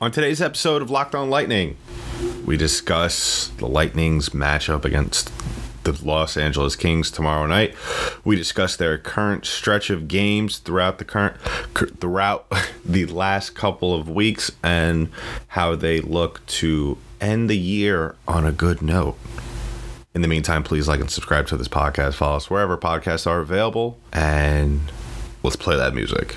On today's episode of Locked On Lightning, we discuss the Lightning's matchup against the Los Angeles Kings tomorrow night. We discuss their current stretch of games throughout the current throughout the last couple of weeks and how they look to end the year on a good note. In the meantime, please like and subscribe to this podcast. Follow us wherever podcasts are available, and let's play that music.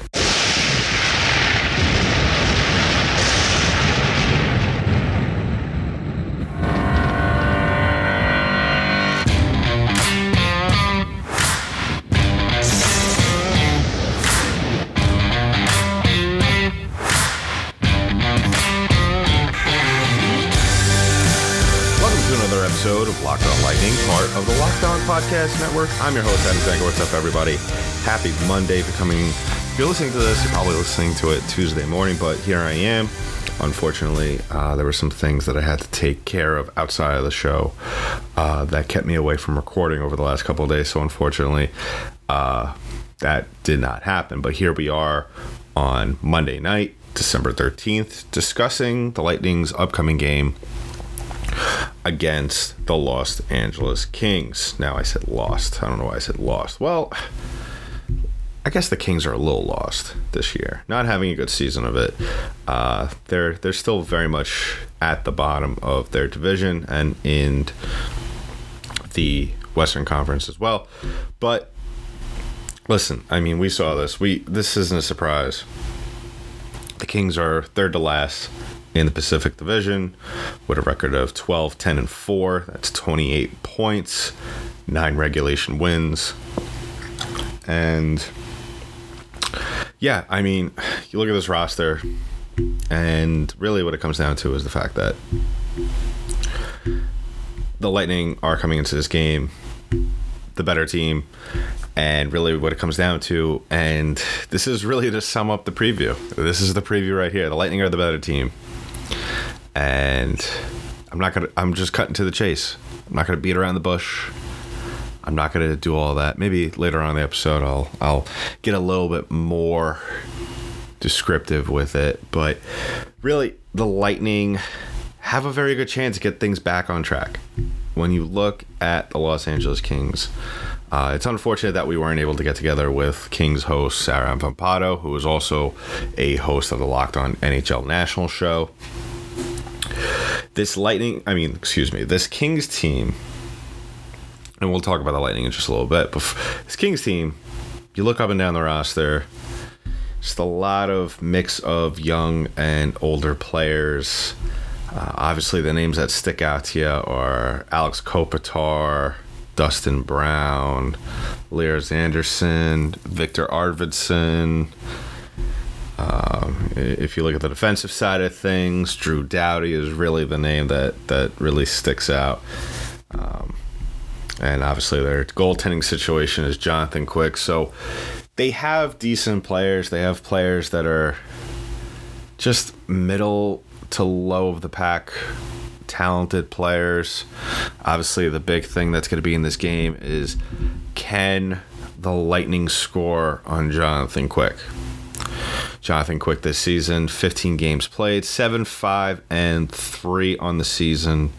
Podcast Network. I'm your host, Adam Danker. What's up, everybody? Happy Monday becoming. If you're listening to this, you're probably listening to it Tuesday morning, but here I am. Unfortunately, uh, there were some things that I had to take care of outside of the show uh, that kept me away from recording over the last couple of days. So, unfortunately, uh, that did not happen. But here we are on Monday night, December 13th, discussing the Lightning's upcoming game against the Los Angeles Kings. Now I said lost. I don't know why I said lost. Well, I guess the Kings are a little lost this year, not having a good season of it. Uh, they're they're still very much at the bottom of their division and in the Western Conference as well. But listen, I mean, we saw this. We this isn't a surprise. The Kings are third to last in the Pacific Division with a record of 12, 10, and 4. That's 28 points, nine regulation wins. And yeah, I mean, you look at this roster, and really what it comes down to is the fact that the Lightning are coming into this game the better team and really what it comes down to and this is really to sum up the preview this is the preview right here the lightning are the better team and I'm not gonna. I'm just cutting to the chase. I'm not gonna beat around the bush. I'm not gonna do all that. Maybe later on in the episode, I'll I'll get a little bit more descriptive with it. But really, the Lightning have a very good chance to get things back on track. When you look at the Los Angeles Kings, uh, it's unfortunate that we weren't able to get together with Kings host Sarah Rampado, who is also a host of the Locked On NHL National Show this Lightning, I mean, excuse me, this Kings team, and we'll talk about the Lightning in just a little bit, but this Kings team, you look up and down the roster, just a lot of mix of young and older players. Uh, obviously, the names that stick out to you are Alex Kopitar, Dustin Brown, Lias Andersson, Viktor Arvidsson. Um, if you look at the defensive side of things, Drew Doughty is really the name that that really sticks out. Um, and obviously, their goaltending situation is Jonathan Quick. So they have decent players. They have players that are just middle to low of the pack talented players. Obviously, the big thing that's going to be in this game is can the Lightning score on Jonathan Quick? Jonathan Quick this season, 15 games played, 7 5 and 3 on the season.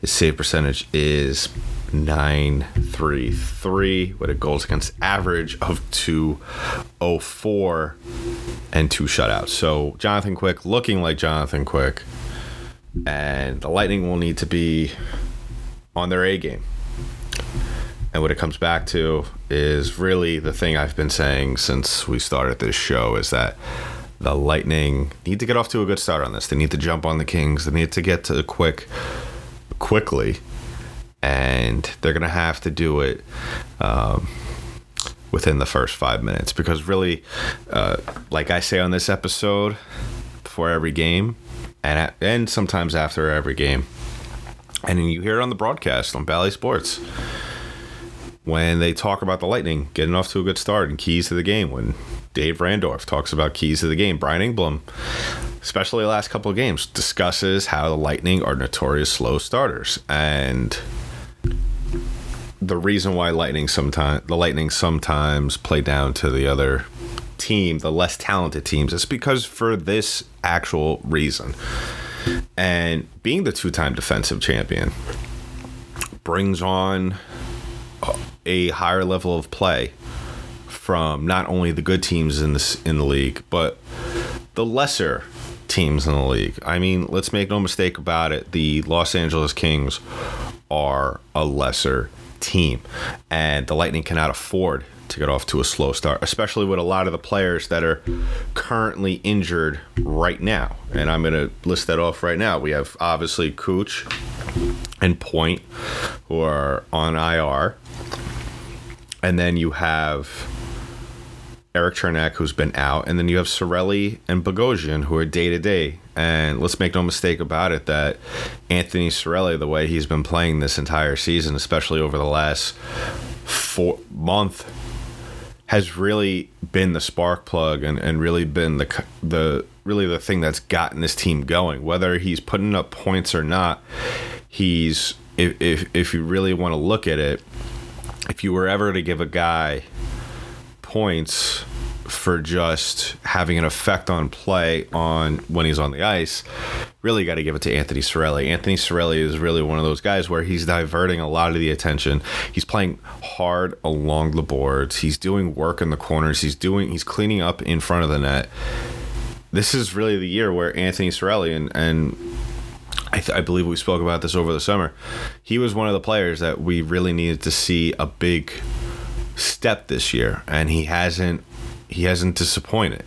His save percentage is 933 with a goals against average of 204 and two shutouts. So Jonathan Quick looking like Jonathan Quick. And the Lightning will need to be on their A game. And what it comes back to is really the thing I've been saying since we started this show is that the Lightning need to get off to a good start on this. They need to jump on the Kings. They need to get to the quick, quickly, and they're gonna have to do it um, within the first five minutes because really, uh, like I say on this episode, before every game, and and sometimes after every game, and you hear it on the broadcast on Bally Sports when they talk about the Lightning getting off to a good start and keys to the game. When Dave Randorf talks about keys to the game, Brian Engblom, especially the last couple of games, discusses how the Lightning are notorious slow starters. And the reason why Lightning sometimes the Lightning sometimes play down to the other team, the less talented teams. It's because for this actual reason. And being the two time defensive champion brings on a higher level of play from not only the good teams in this in the league, but the lesser teams in the league. I mean, let's make no mistake about it. The Los Angeles Kings are a lesser team, and the Lightning cannot afford to get off to a slow start, especially with a lot of the players that are currently injured right now. And I'm going to list that off right now. We have obviously Cooch and Point, who are on IR. And then you have Erik Cernak, who's been out. And then you have Cirelli and Bogosian, who are day to day. And let's make no mistake about it that Anthony Cirelli, the way he's been playing this entire season, especially over the last four month, has really been the spark plug and, and really been the the really the thing that's gotten this team going. Whether he's putting up points or not, he's if if, if you really want to look at it, if you were ever to give a guy points for just having an effect on play on when he's on the ice, really got to give it to Anthony Cirelli. Anthony Cirelli is really one of those guys where he's diverting a lot of the attention. He's playing hard along the boards. He's doing work in the corners. He's doing he's cleaning up in front of the net. This is really the year where Anthony Cirelli and and I, th- I, believe we spoke about this over the summer. He was one of the players that we really needed to see a big step this year, and he hasn't he hasn't disappointed.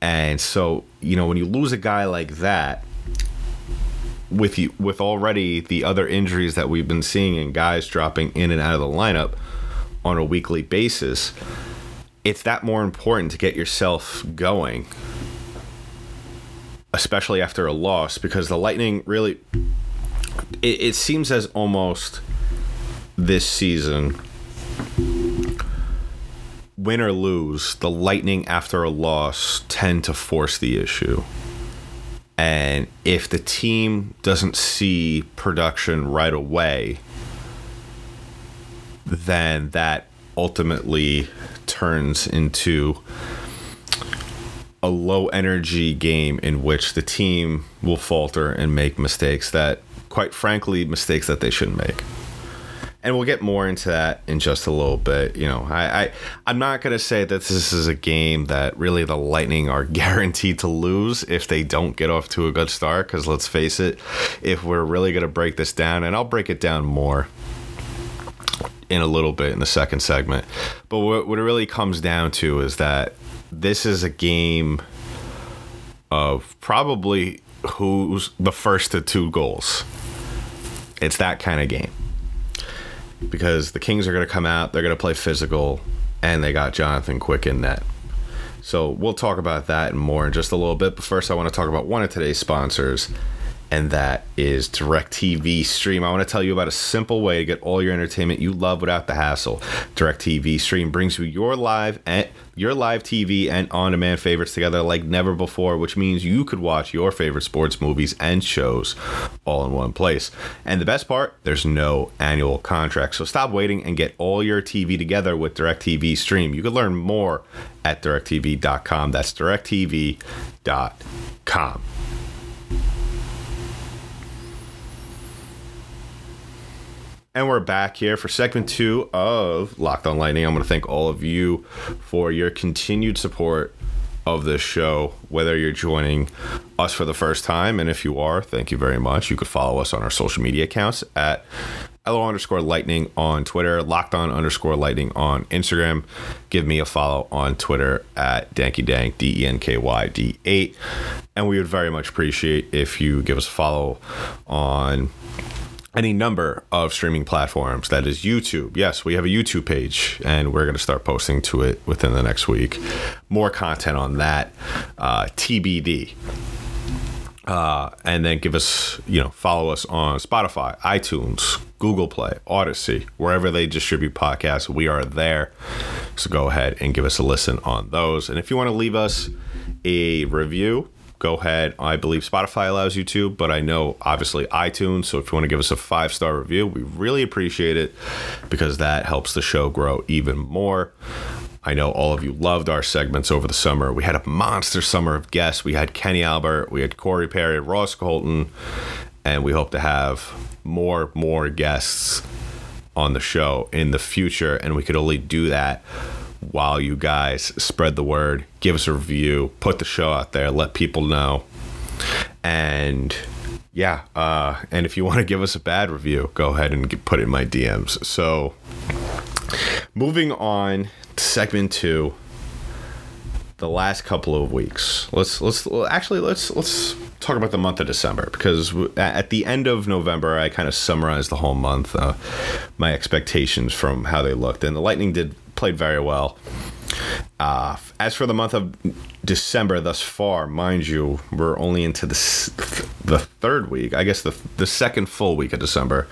And so, you know, when you lose a guy like that, with you with already the other injuries that we've been seeing and guys dropping in and out of the lineup on a weekly basis, it's that more important to get yourself going, especially after a loss, because the Lightning really it, it seems as almost this season win or lose, the Lightning after a loss tend to force the issue. And if the team doesn't see production right away, then that ultimately turns into a low energy game in which the team will falter and make mistakes that, quite frankly, mistakes that they shouldn't make and we'll get more into that in just a little bit. You know, I, I I'm not gonna say that this is a game that really the Lightning are guaranteed to lose if they don't get off to a good start. Because let's face it, if we're really gonna break this down, and I'll break it down more in a little bit in the second segment, but what, what it really comes down to is that this is a game of probably who's the first to two goals. It's that kind of game because the Kings are going to come out, they're going to play physical, and they got Jonathan Quick in net. So we'll talk about that and more in just a little bit. But first, I want to talk about one of today's sponsors, and that is DirecTV Stream. I want to tell you about a simple way to get all your entertainment you love without the hassle. DirecTV Stream brings you your live and your live TV and on-demand favorites together like never before, which means you could watch your favorite sports movies and shows all in one place. And the best part, there's no annual contract. So stop waiting and get all your TV together with DirecTV Stream. You can learn more at directv.com. That's directv.com. And we're back here for segment two of Locked on Lightning. I'm going to thank all of you for your continued support of this show, whether you're joining us for the first time. And if you are, thank you very much. You could follow us on our social media accounts at LO underscore lightning on Twitter, locked on underscore lightning on Instagram. Give me a follow on Twitter at Danky Dank, D E N K Y D 8. And we would very much appreciate if you give us a follow on any number of streaming platforms. That is YouTube. Yes, we have a YouTube page, and we're going to start posting to it within the next week. More content on that. Uh, TBD. Uh, and then give us, you know, follow us on Spotify, iTunes, Google Play, Odyssey, wherever they distribute podcasts. We are there. So go ahead and give us a listen on those. And if you want to leave us a review, go ahead. I believe Spotify allows you to, but I know obviously iTunes. So if you want to give us a five star review, we really appreciate it because that helps the show grow even more. I know all of you loved our segments over the summer. We had a monster summer of guests. We had Kenny Albert, we had Corey Perry, Ross Colton, and we hope to have more, more guests on the show in the future. And we could only do that while you guys spread the word, give us a review, put the show out there, let people know. And yeah, uh, and if you want to give us a bad review, go ahead and get, put it in my DMs. So, moving on to segment two, the last couple of weeks. Let's let's actually let's let's talk about the month of December because at the end of November, I kind of summarized the whole month, uh, my expectations from how they looked, and the Lightning did played very well. Uh, as for the month of December thus far, mind you, we're only into the the third week. I guess the the second full week of December.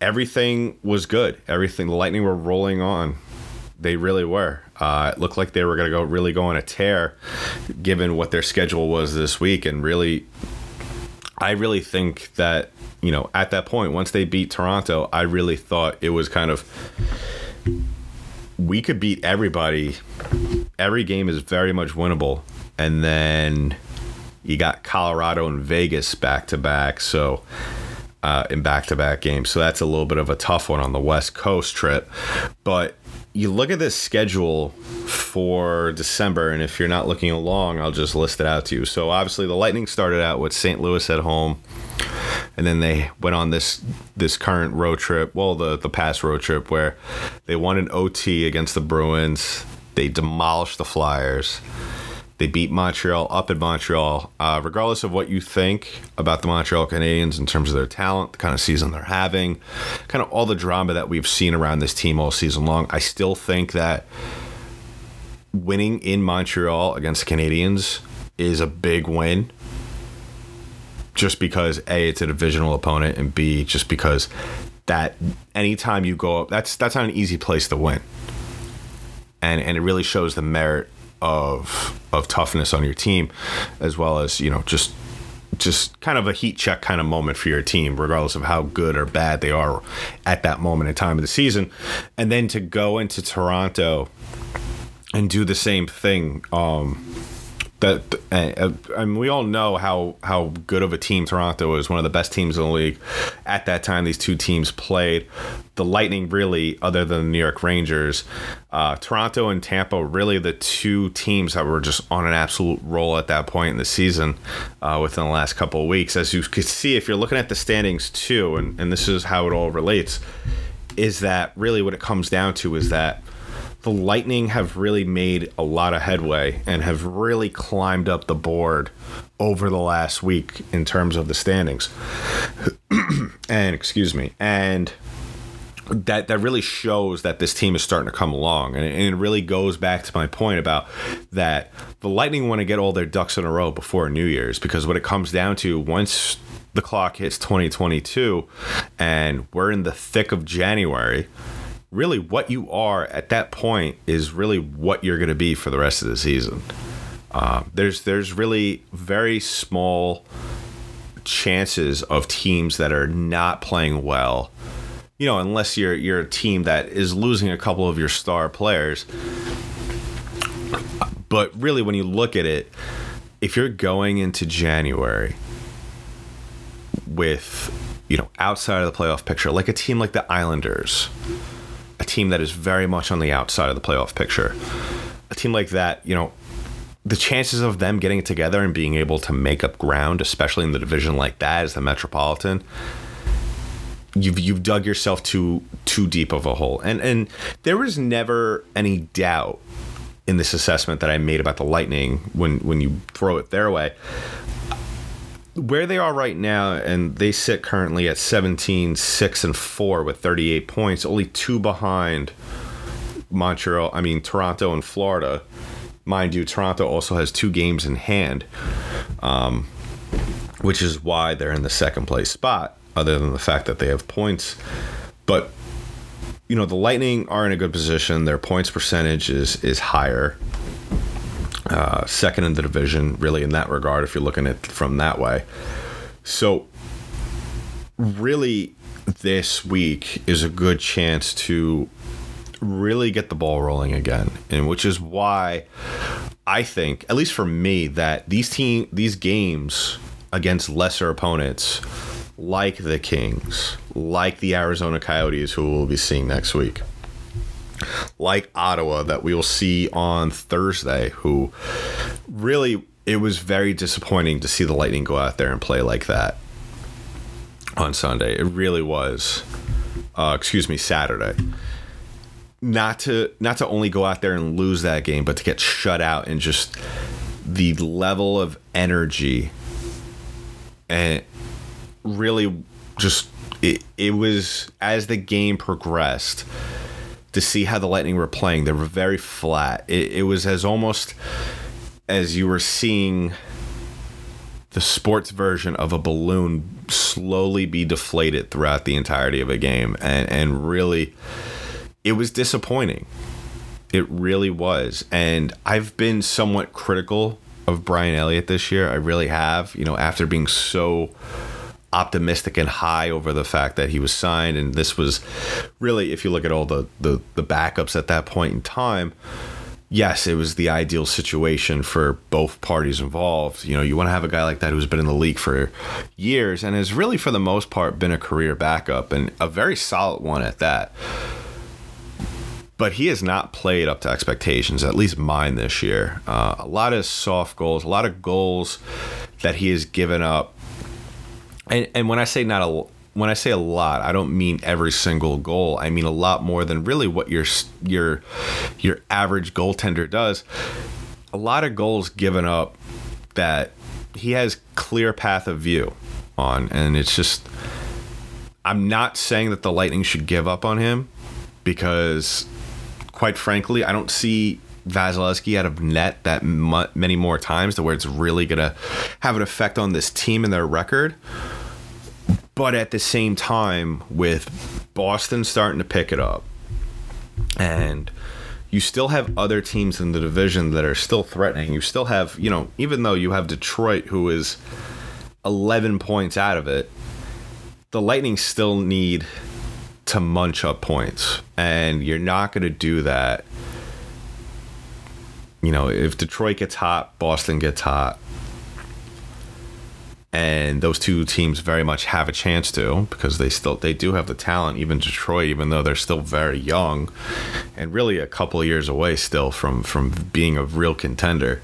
Everything was good. Everything the Lightning were rolling on. They really were. Uh, it looked like they were going to go really go on a tear, given what their schedule was this week, and really, I really think that you know at that point once they beat Toronto, I really thought it was kind of we could beat everybody. Every game is very much winnable. And then you got Colorado and Vegas back to back. So, uh, in back to back games. So that's a little bit of a tough one on the West Coast trip. But you look at this schedule for December, and if you're not looking along, I'll just list it out to you. So obviously, the Lightning started out with St. Louis at home, and then they went on this this current road trip. Well, the the past road trip where they won an OT against the Bruins. They demolished the Flyers. They beat Montreal up in Montreal. Uh, regardless of what you think about the Montreal Canadiens in terms of their talent, the kind of season they're having, kind of all the drama that we've seen around this team all season long, I still think that winning in Montreal against the Canadiens is a big win just because a it's a divisional opponent and b just because that anytime you go up that's that's not an easy place to win. And and it really shows the merit of of toughness on your team as well as you know just just kind of a heat check kind of moment for your team regardless of how good or bad they are at that moment in time of the season. And then to go into Toronto and do the same thing um that uh, I mean, we all know how how good of a team Toronto is. One of the best teams in the league. At that time, these two teams played. The Lightning, really, other than the New York Rangers, uh, Toronto and Tampa, really the two teams that were just on an absolute roll at that point in the season. Uh, within the last couple of weeks, as you could see, if you're looking at the standings too, and, and this is how it all relates, is that really what it comes down to is that the Lightning have really made a lot of headway and have really climbed up the board over the last week in terms of the standings. and excuse me. And that that really shows that this team is starting to come along and it, and it really goes back to my point about that the lightning want to get all their ducks in a row before new year's because what it comes down to once the clock hits 2022 and we're in the thick of january really what you are at that point is really what you're going to be for the rest of the season. Uh, there's there's really very small chances of teams that are not playing well. You know, unless you're you're a team that is losing a couple of your star players. But really, when you look at it, if you're going into January with you know outside of the playoff picture, like a team like the Islanders, team that is very much on the outside of the playoff picture. A team like that, you know, the chances of them getting it together and being able to make up ground, especially in the division like that, as the Metropolitan, you've you've dug yourself too too deep of a hole. And and there was never any doubt in this assessment that I made about the Lightning when when you throw it their way where they are right now, and they sit currently at 17, 6, and 4 with 38 points, only two behind Montreal, I mean, Toronto and Florida. Mind you, Toronto also has two games in hand, um, which is why they're in the second place spot, other than the fact that they have points. But, you know, the Lightning are in a good position. Their points percentage is, is higher uh, second in the division, really, in that regard, if you're looking at from that way. So, really, this week is a good chance to really get the ball rolling again, and which is why I think, at least for me, that these team these games against lesser opponents like the Kings, like the Arizona Coyotes, who we'll be seeing next week, like Ottawa, that we will see on Thursday, who really it was very disappointing to see the Lightning go out there and play like that on Sunday. It really was. Uh, excuse me, Saturday. Not to not to only go out there and lose that game, but to get shut out and just the level of energy and really just it, it was as the game progressed to see how the lightning were playing. They were very flat. It, it was as almost as you were seeing the sports version of a balloon slowly be deflated throughout the entirety of a game. And and really it was disappointing. It really was. And i've been somewhat critical of brian elliott this year. I really have you know after being so optimistic and high over the fact that he was signed and this was really if you look at all the the, the backups at that point in time yes, it was the ideal situation for both parties involved. You know, you want to have a guy like that who's been in the league for years and has really, for the most part, been a career backup and a very solid one at that. But he has not played up to expectations, at least mine this year. Uh, a lot of soft goals, a lot of goals that he has given up. And, and when I say not a when I say a lot, I don't mean every single goal. I mean a lot more than really what your your your average goaltender does. A lot of goals given up that he has clear path of view on, and it's just. I'm not saying that the Lightning should give up on him because, quite frankly, I don't see Vasilevskiy out of net that many more times to where it's really going to have an effect on this team and their record. But at the same time, with Boston starting to pick it up, and you still have other teams in the division that are still threatening. You still have, you know, even though you have Detroit, who is 11 points out of it, the Lightning still need to munch up points. And you're not going to do that. You know, if Detroit gets hot, Boston gets hot and those two teams very much have a chance to because they still they do have the talent even Detroit even though they're still very young and really a couple years away still from from being a real contender.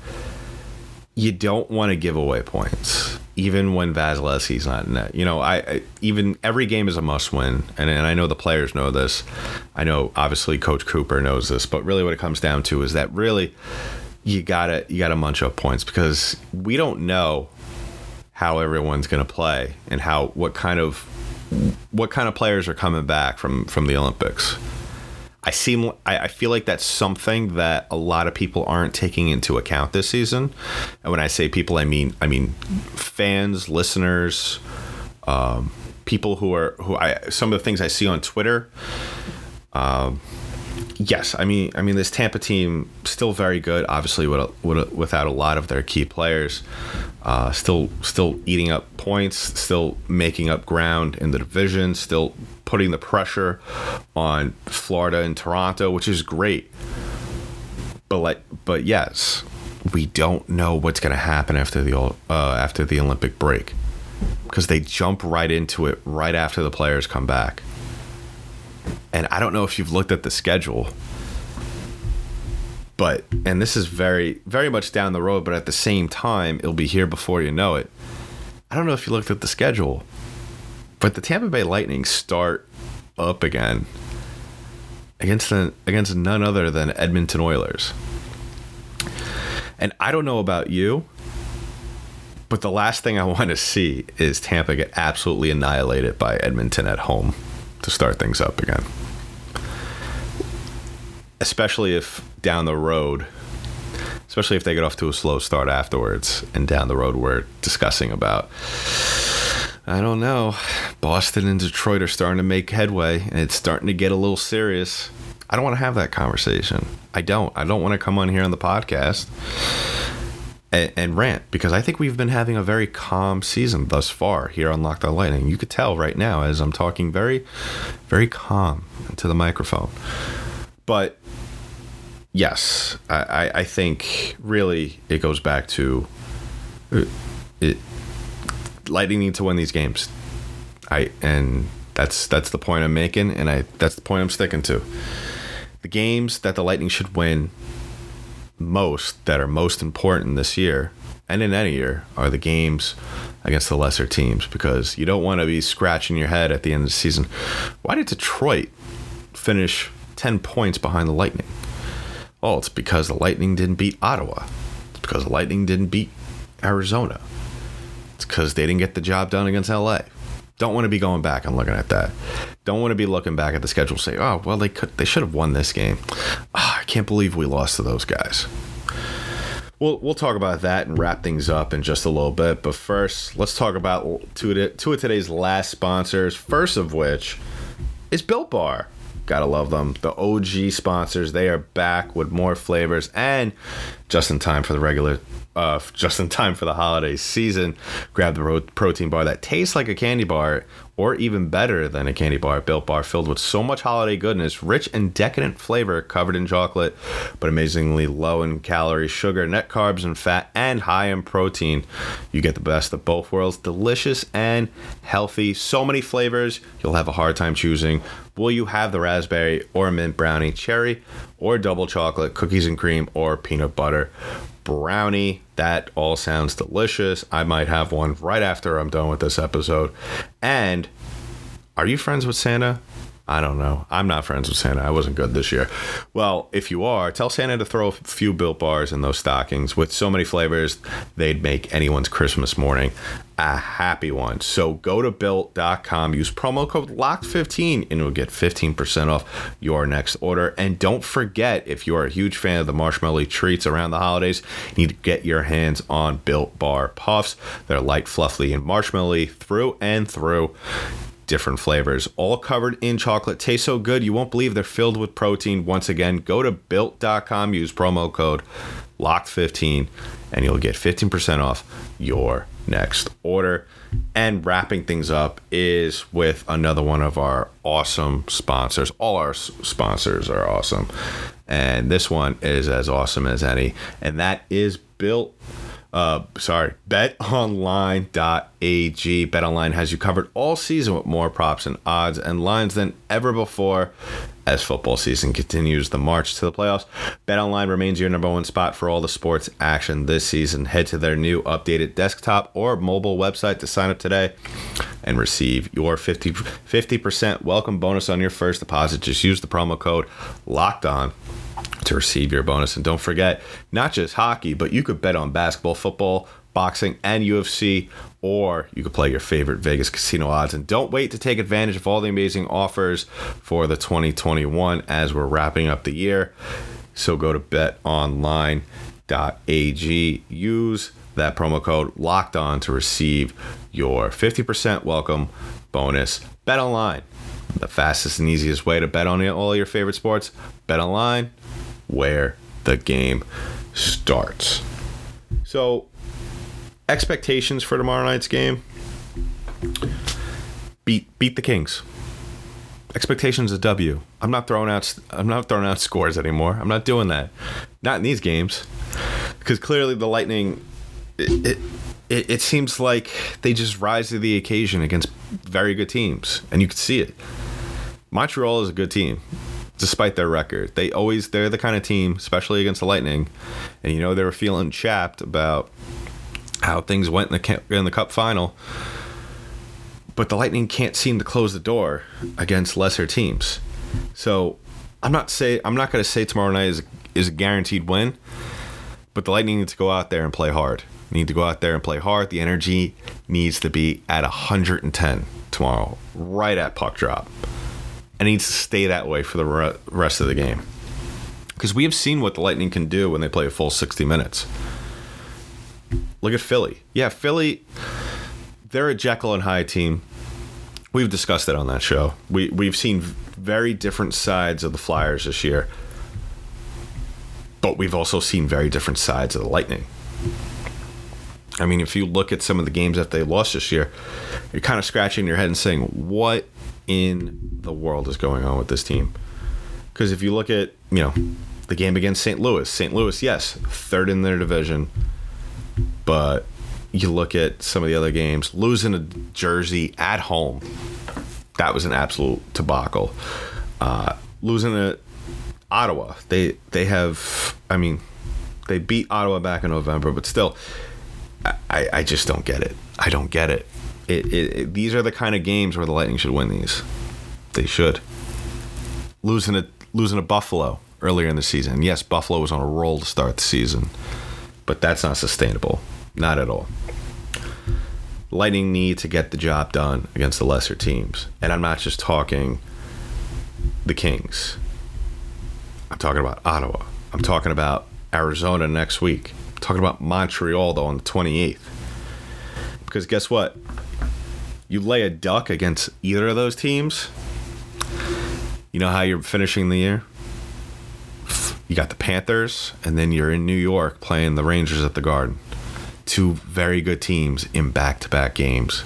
You don't want to give away points even when Vasilevskiy's not in net. You know I, I even every game is a must win and, and I know the players know this. I know obviously coach Cooper knows this but really what it comes down to is that really you gotta you gotta munch up points because we don't know how everyone's going to play and how what kind of what kind of players are coming back from from the Olympics. I seem I, I feel like that's something that a lot of people aren't taking into account this season. And when I say people, I mean I mean fans, listeners, um, people who are who I some of the things I see on Twitter. Um, yes, I mean I mean this Tampa team still very good. Obviously, with, with, without a lot of their key players, uh, still still eating up points, still making up ground in the division, still putting the pressure on Florida and Toronto, which is great. But like, but yes, we don't know what's going to happen after the uh, after the Olympic break because they jump right into it right after the players come back. And I don't know if you've looked at the schedule but and this is very very much down the road but at the same time it'll be here before you know it. I don't know if you looked at the schedule but the tampa bay lightning start up again against the, against none other than edmonton oilers. And i don't know about you but the last thing i want to see is tampa get absolutely annihilated by edmonton at home to start things up again especially if down the road, especially if they get off to a slow start afterwards, and down the road we're discussing about. I don't know. Boston and Detroit are starting to make headway, and it's starting to get a little serious. I don't want to have that conversation. I don't. I don't want to come on here on the podcast and, and, rant because I think we've been having a very calm season thus far here on Locked On Lightning. You could tell right now as I'm talking very, very calm to the microphone. But yes, I, I, think really it goes back to it, it. Lightning need to win these games. I and that's that's the point I'm making, and I that's the point I'm sticking to. The games that the Lightning should win most that are most important this year and in any year are the games against the lesser teams because you don't want to be scratching your head at the end of the season. Why did Detroit finish 10 points behind the Lightning? Oh, it's because the Lightning didn't beat Ottawa. It's because the Lightning didn't beat Arizona. It's because they didn't get the job done against LA. Don't want to be going back and looking at that. Don't want to be looking back at the schedule say, oh, well, they could, they should have won this game. Oh, I can't believe we lost to those guys. We'll, we'll talk about that and wrap things up in just a little bit. But first, let's talk about two of, two of today's last sponsors. First of which is Built Bar. Gotta love them. The OG sponsors, they are back with more flavors and just in time for the regular uh, just in time for the holiday season. Grab the protein bar that tastes like a candy bar, or even better than a candy bar. Built bar filled with so much holiday goodness, rich and decadent flavor, covered in chocolate, but amazingly low in calories, sugar, net carbs, and fat, and high in protein. You get the best of both worlds, delicious and healthy. So many flavors, you'll have a hard time choosing. Will you have the raspberry or mint brownie, cherry or double chocolate, cookies and cream, or peanut butter? brownie. That all sounds delicious. I might have one right after I'm done with this episode. And are you friends with Santa? I don't know. I'm not friends with Santa. I wasn't good this year. Well, if you are, tell Santa to throw a few built bars in those stockings with so many flavors, they'd make anyone's Christmas morning a happy one. So go to built.com, use promo code LOCK15, and you'll get 15% off your next order. And don't forget, if you're a huge fan of the marshmallow treats around the holidays, you need to get your hands on Built Bar Puffs. They're light, fluffy, and marshmallowy through and through different flavors, all covered in chocolate. Taste so good, you won't believe they're filled with protein. Once again, go to built.com, use promo code LOCKED15, and you'll get 15% off your next order. And wrapping things up is with another one of our awesome sponsors. All our sponsors are awesome. And this one is as awesome as any, and that is Built uh, sorry, betonline.ag. BetOnline has you covered all season with more props and odds and lines than ever before. As football season continues the march to the playoffs, BetOnline remains your number one spot for all the sports action this season. Head to their new updated desktop or mobile website to sign up today and receive your 50, 50% welcome bonus on your first deposit. Just use the promo code LOCKED ON to receive your bonus. And don't forget, not just hockey, but you could bet on basketball, football, boxing, and UFC, or you could play your favorite Vegas casino odds. And don't wait to take advantage of all the amazing offers for the 2021 as we're wrapping up the year. So go to betonline.ag, use that promo code locked on to receive your 50% welcome bonus. Bet online, the fastest and easiest way to bet on all your favorite sports. Bet online where the game starts. So, expectations for tomorrow night's game beat beat the Kings. Expectations a W. I'm not throwing out I'm not throwing out scores anymore. I'm not doing that. Not in these games. Because clearly the Lightning it, it, it seems like they just rise to the occasion against very good teams and you can see it. Montreal is a good team despite their record. They always they're the kind of team, especially against the Lightning, and you know they were feeling chapped about how things went in the in the Cup final. But the Lightning can't seem to close the door against lesser teams. So I'm not say I'm not going to say tomorrow night is is a guaranteed win, but the Lightning need to go out there and play hard. Need to go out there and play hard. The energy needs to be at 110 tomorrow, right at puck drop and needs to stay that way for the re- rest of the game. Because we have seen what the Lightning can do when they play a full 60 minutes. Look at Philly. Yeah, Philly, they're a Jekyll and Hyde team. We've discussed it on that show. We, we've seen very different sides of the Flyers this year, but we've also seen very different sides of the Lightning. I mean, if you look at some of the games that they lost this year, you're kind of scratching your head and saying, what in the world is going on with this team? Because if you look at, you know, the game against St. Louis, St. Louis, yes, third in their division, but you look at some of the other games, losing a Jersey at home, that was an absolute debacle. Uh, losing to Ottawa, they they have, I mean, they beat Ottawa back in November, but still, I, I just don't get it. I don't get it. It, it, it. These are the kind of games where the Lightning should win these. They should. Losing a losing a Buffalo earlier in the season. Yes, Buffalo was on a roll to start the season, but that's not sustainable. Not at all. Lightning need to get the job done against the lesser teams. And I'm not just talking the Kings. I'm talking about Ottawa. I'm talking about Arizona next week. I'm talking about Montreal though on the 28th. Because guess what? You lay a duck against either of those teams, you know how you're finishing the year? You got the Panthers, and then you're in New York playing the Rangers at the Garden. Two very good teams in back to back games.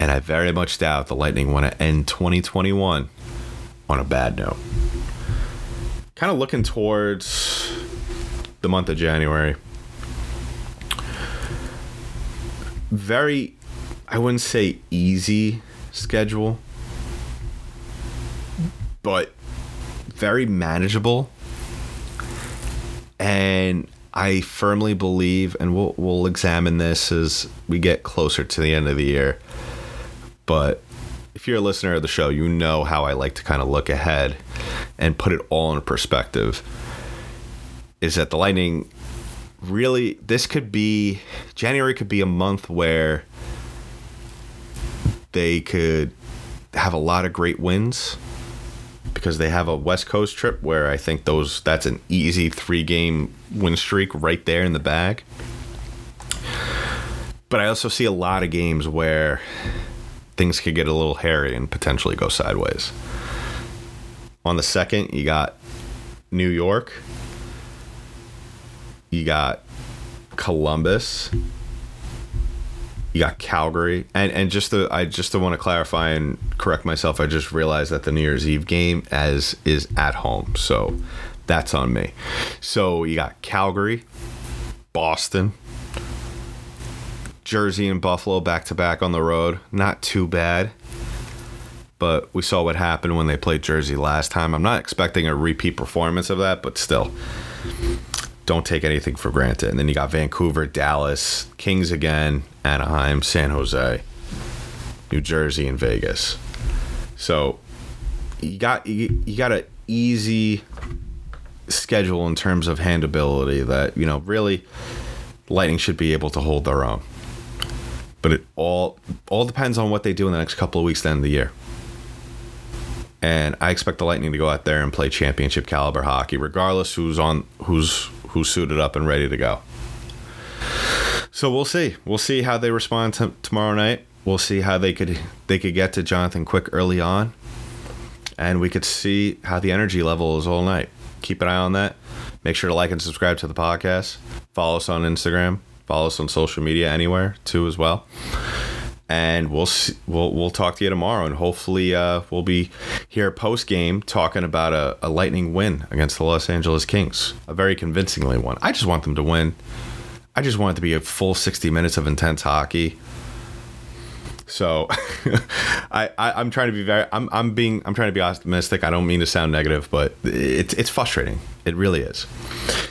And I very much doubt the Lightning want to end 2021 on a bad note. Kind of looking towards the month of January. Very, I wouldn't say easy schedule but very manageable. And I firmly believe, and we'll we'll examine this as we get closer to the end of the year. But if you're a listener of the show, you know how I like to kind of look ahead and put it all in perspective. Is that the Lightning really? This could be January. Could be a month where they could have a lot of great wins because they have a West Coast trip where I think those that's an easy three game win streak right there in the bag. But I also see a lot of games where things could get a little hairy and potentially go sideways. On the second, you got New York, you got Columbus, you got Calgary, and and just to I just want to clarify and correct myself, I just realized that the New Year's Eve game as is at home, so that's on me. So you got Calgary, Boston, Jersey, and Buffalo back to back on the road. Not too bad, but we saw what happened when they played Jersey last time. I'm not expecting a repeat performance of that, but still don't take anything for granted. And then you got Vancouver, Dallas, Kings again, Anaheim, San Jose, New Jersey, and Vegas. So you got you, you got an easy schedule in terms of handability that you know really Lightning should be able to hold their own. But it all all depends on what they do in the next couple of weeks end the year. And I expect the Lightning to go out there and play championship caliber hockey, regardless who's on who's who's suited up and ready to go. So we'll see. We'll see how they respond to tomorrow night. We'll see how they could they could get to Jonathan Quick early on, and we could see how the energy level is all night. Keep an eye on that. Make sure to like and subscribe to the podcast. Follow us on Instagram. Follow us on social media anywhere too as well. And we'll we'll we'll talk to you tomorrow, and hopefully uh, we'll be here post game talking about a, a lightning win against the Los Angeles Kings, a very convincingly one. I just want them to win. I just want it to be a full 60 minutes of intense hockey. So I, I am trying to be very I'm I'm being I'm trying to be optimistic. I don't mean to sound negative, but it's it's frustrating. It really is.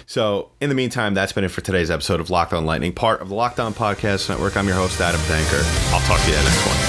So in the meantime, that's been it for today's episode of Locked On Lightning, part of the Locked On Podcast Network. I'm your host, Adam Danker. I'll talk to you next one.